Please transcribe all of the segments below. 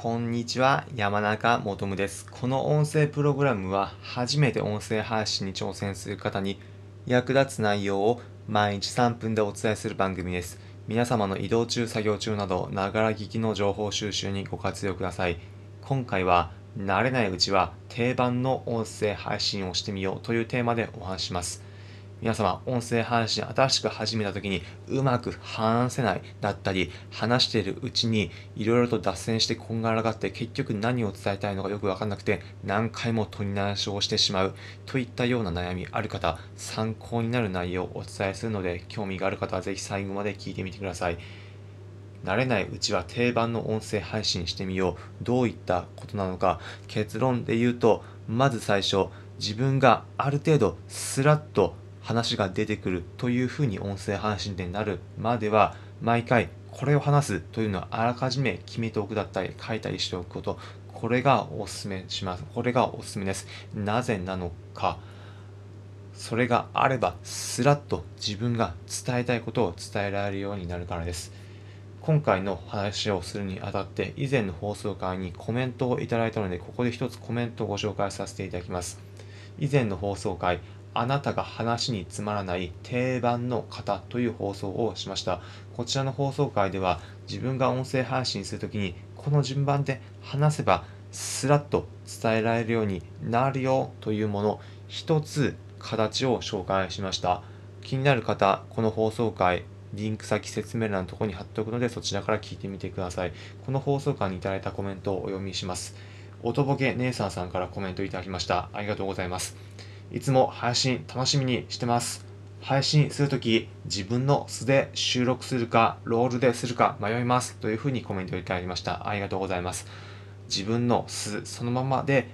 こんにちは、山中もとむです。この音声プログラムは、初めて音声配信に挑戦する方に役立つ内容を毎日3分でお伝えする番組です。皆様の移動中、作業中など、ながら聞きの情報収集にご活用ください。今回は、慣れないうちは定番の音声配信をしてみようというテーマでお話しします。皆様、音声配信新しく始めた時にうまく話せないだったり、話しているうちにいろいろと脱線してこんがらがって結局何を伝えたいのかよくわかんなくて何回も取り直しをしてしまうといったような悩みある方、参考になる内容をお伝えするので興味がある方はぜひ最後まで聞いてみてください。慣れないうちは定番の音声配信してみよう。どういったことなのか。結論で言うと、まず最初、自分がある程度スラッと話が出てくるというふうに音声配信でなるまでは、毎回これを話すというのはあらかじめ決めておくだったり、書いたりしておくこと、これがおすすめします。これがおすすめです。なぜなのか。それがあれば、スラッと自分が伝えたいことを伝えられるようになるからです。今回の話をするにあたって以前の放送回にコメントをいただいたのでここで一つコメントをご紹介させていただきます以前の放送回あなたが話につまらない定番の方という放送をしましたこちらの放送回では自分が音声配信するときにこの順番で話せばスラッと伝えられるようになるよというもの一つ形を紹介しました気になる方この放送回リンク先説明欄のところに貼っておくのでそちらから聞いてみてください。この放送回にいただいたコメントをお読みします。おとぼけ姉さんさんからコメントいただきました。ありがとうございます。いつも配信楽しみにしてます。配信するとき自分の素で収録するかロールでするか迷いますというふうにコメントをいただきました。ありがとうございます。自分の素そのままで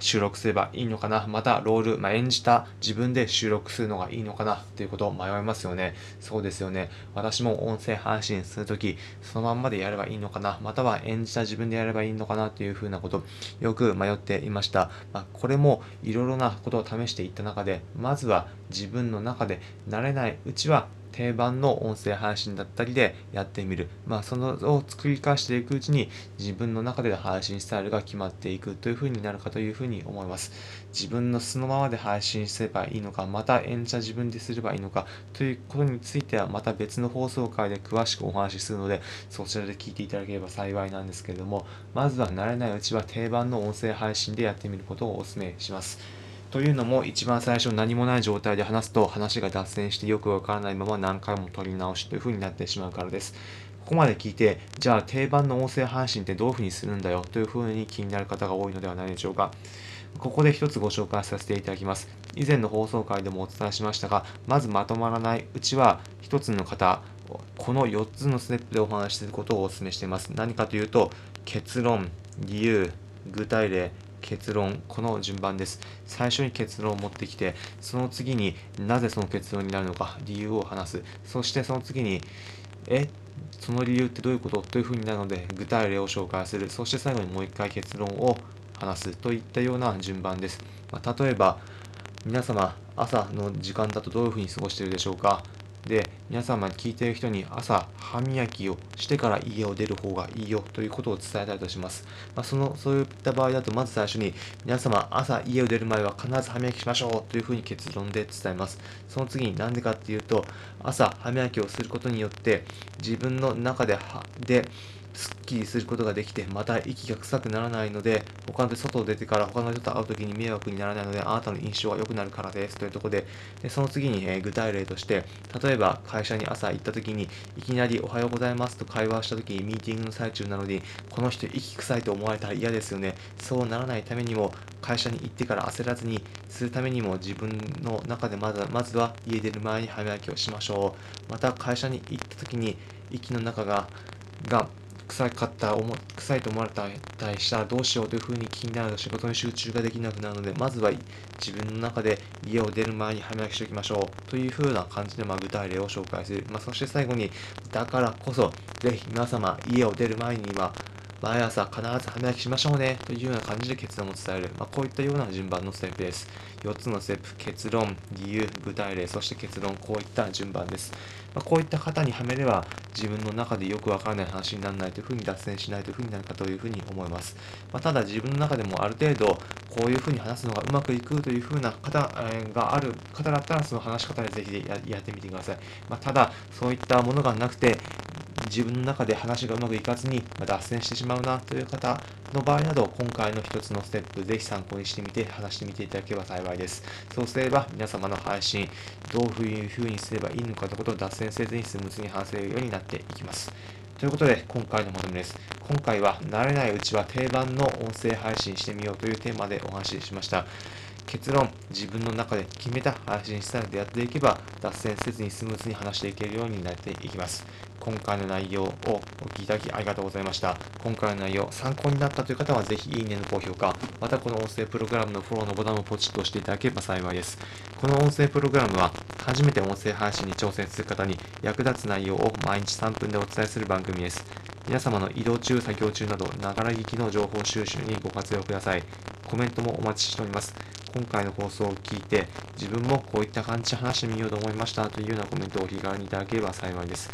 収録すればいいのかな？またロール、まあ、演じた自分で収録するのがいいのかな？ということを迷いますよね。そうですよね。私も音声配信するとき、そのまんまでやればいいのかな？または演じた自分でやればいいのかな？というふうなこと、よく迷っていました。まあ、これもいろいろなことを試していった中で、まずは自分の中で慣れないうちは定番の音声配信だったりでやってみる。まあ、そのを作り返していくうちに自分の中で配信スタイルが決まっていくというふうになるかというふうに思います。自分の素のままで配信すればいいのか、また演者自分ですればいいのかということについてはまた別の放送回で詳しくお話しするので、そちらで聞いていただければ幸いなんですけれども、まずは慣れないうちは定番の音声配信でやってみることをお勧めします。というのも一番最初何もない状態で話すと話が脱線してよくわからないまま何回も取り直しという風になってしまうからです。ここまで聞いて、じゃあ定番の音声配信ってどういう風にするんだよという風に気になる方が多いのではないでしょうか。ここで一つご紹介させていただきます。以前の放送回でもお伝えしましたが、まずまとまらないうちは一つの方、この4つのステップでお話しすることをお勧めしています。何かというと、結論、理由、具体例、結論この順番です。最初に結論を持ってきてその次になぜその結論になるのか理由を話す。そしてその次にえその理由ってどういうことというふうになるので具体例を紹介する。そして最後にもう一回結論を話す。といったような順番です、まあ、例えば皆様朝の時間だとどういうふうに過ごしているでしょうか。で皆様聞いている人に朝歯磨きをしてから家を出る方がいいよということを伝えたいとします、まあ、そのそういった場合だとまず最初に皆様朝家を出る前は必ず歯磨きしましょうというふうに結論で伝えます。その次に何でかっていうと朝歯磨きをすることによって自分の中でですっきりすることができて、また息が臭くならないので、他の外を出てから他の人と会う時に迷惑にならないので、あなたの印象が良くなるからですというところで、でその次に、え、具体例として、例えば会社に朝行った時に、いきなりおはようございますと会話した時にミーティングの最中なのに、この人息臭いと思われたら嫌ですよね。そうならないためにも、会社に行ってから焦らずにするためにも自分の中でまずまずは家出る前に歯磨きをしましょう。また会社に行った時に息の中がが臭かった臭いと思われたりしたらどうしようというふうに気になると仕事に集中ができなくなるのでまずは自分の中で家を出る前に歯磨きしておきましょう。というふうな感じでまあ具体例を紹介する、まあ、そして最後にだからこそぜひ皆様家を出る前には毎朝必ず歯磨きしましょうねというような感じで結論を伝える、まあ、こういったような順番のステップです。4つのステップ、結論、理由、具体例、そして結論、こういった順番です。まあ、こういった方にはめれば、自分の中でよくわからない話にならないというふうに脱線しないというふうになるかというふうに思います。まあ、ただ、自分の中でもある程度、こういうふうに話すのがうまくいくというふうな方がある方だったら、その話し方でぜひやってみてください。まあ、ただ、そういったものがなくて、自分の中で話がうまくいかずに脱線してしまうなという方の場合など、今回の一つのステップ、ぜひ参考にしてみて話してみていただければ幸いです。そうすれば、皆様の配信、どういうふうにすればいいのかということを脱線せずにスムーズに話せるようになっていきます。ということで、今回のまとめです。今回は、慣れないうちは定番の音声配信してみようというテーマでお話ししました。結論、自分の中で決めた配信スタイルでやっていけば、脱線せずにスムーズに話していけるようになっていきます。今回の内容をお聞きいただきありがとうございました。今回の内容、参考になったという方はぜひいいねの高評価、またこの音声プログラムのフォローのボタンをポチッと押していただければ幸いです。この音声プログラムは、初めて音声配信に挑戦する方に役立つ内容を毎日3分でお伝えする番組です。皆様の移動中、作業中など、ながら聞きの情報収集にご活用ください。コメントもお待ちしております。今回の放送を聞いて、自分もこういった感じで話してみようと思いましたというようなコメントをお気軽にいただければ幸いです。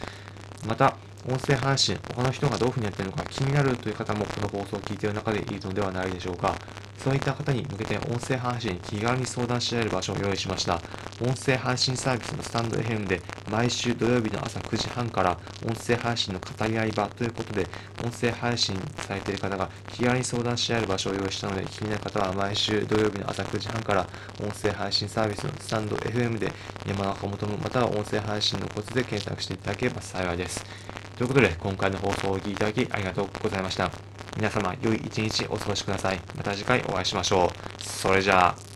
また、音声配信、他の人がどういうふうにやってるのか気になるという方もこの放送を聞いている中でいるのではないでしょうか。そういった方に向けて音声配信に気軽に相談し合える場所を用意しました。音声配信サービスのスタンド FM で毎週土曜日の朝9時半から音声配信の語り合い場ということで音声配信されている方が気軽に相談し合える場所を用意したので気になる方は毎週土曜日の朝9時半から音声配信サービスのスタンド FM で山中元のまたは音声配信のコツで検索していただければ幸いです。ということで今回の放送をお聴きいただきありがとうございました。皆様、良い一日お過ごしください。また次回お会いしましょう。それじゃあ。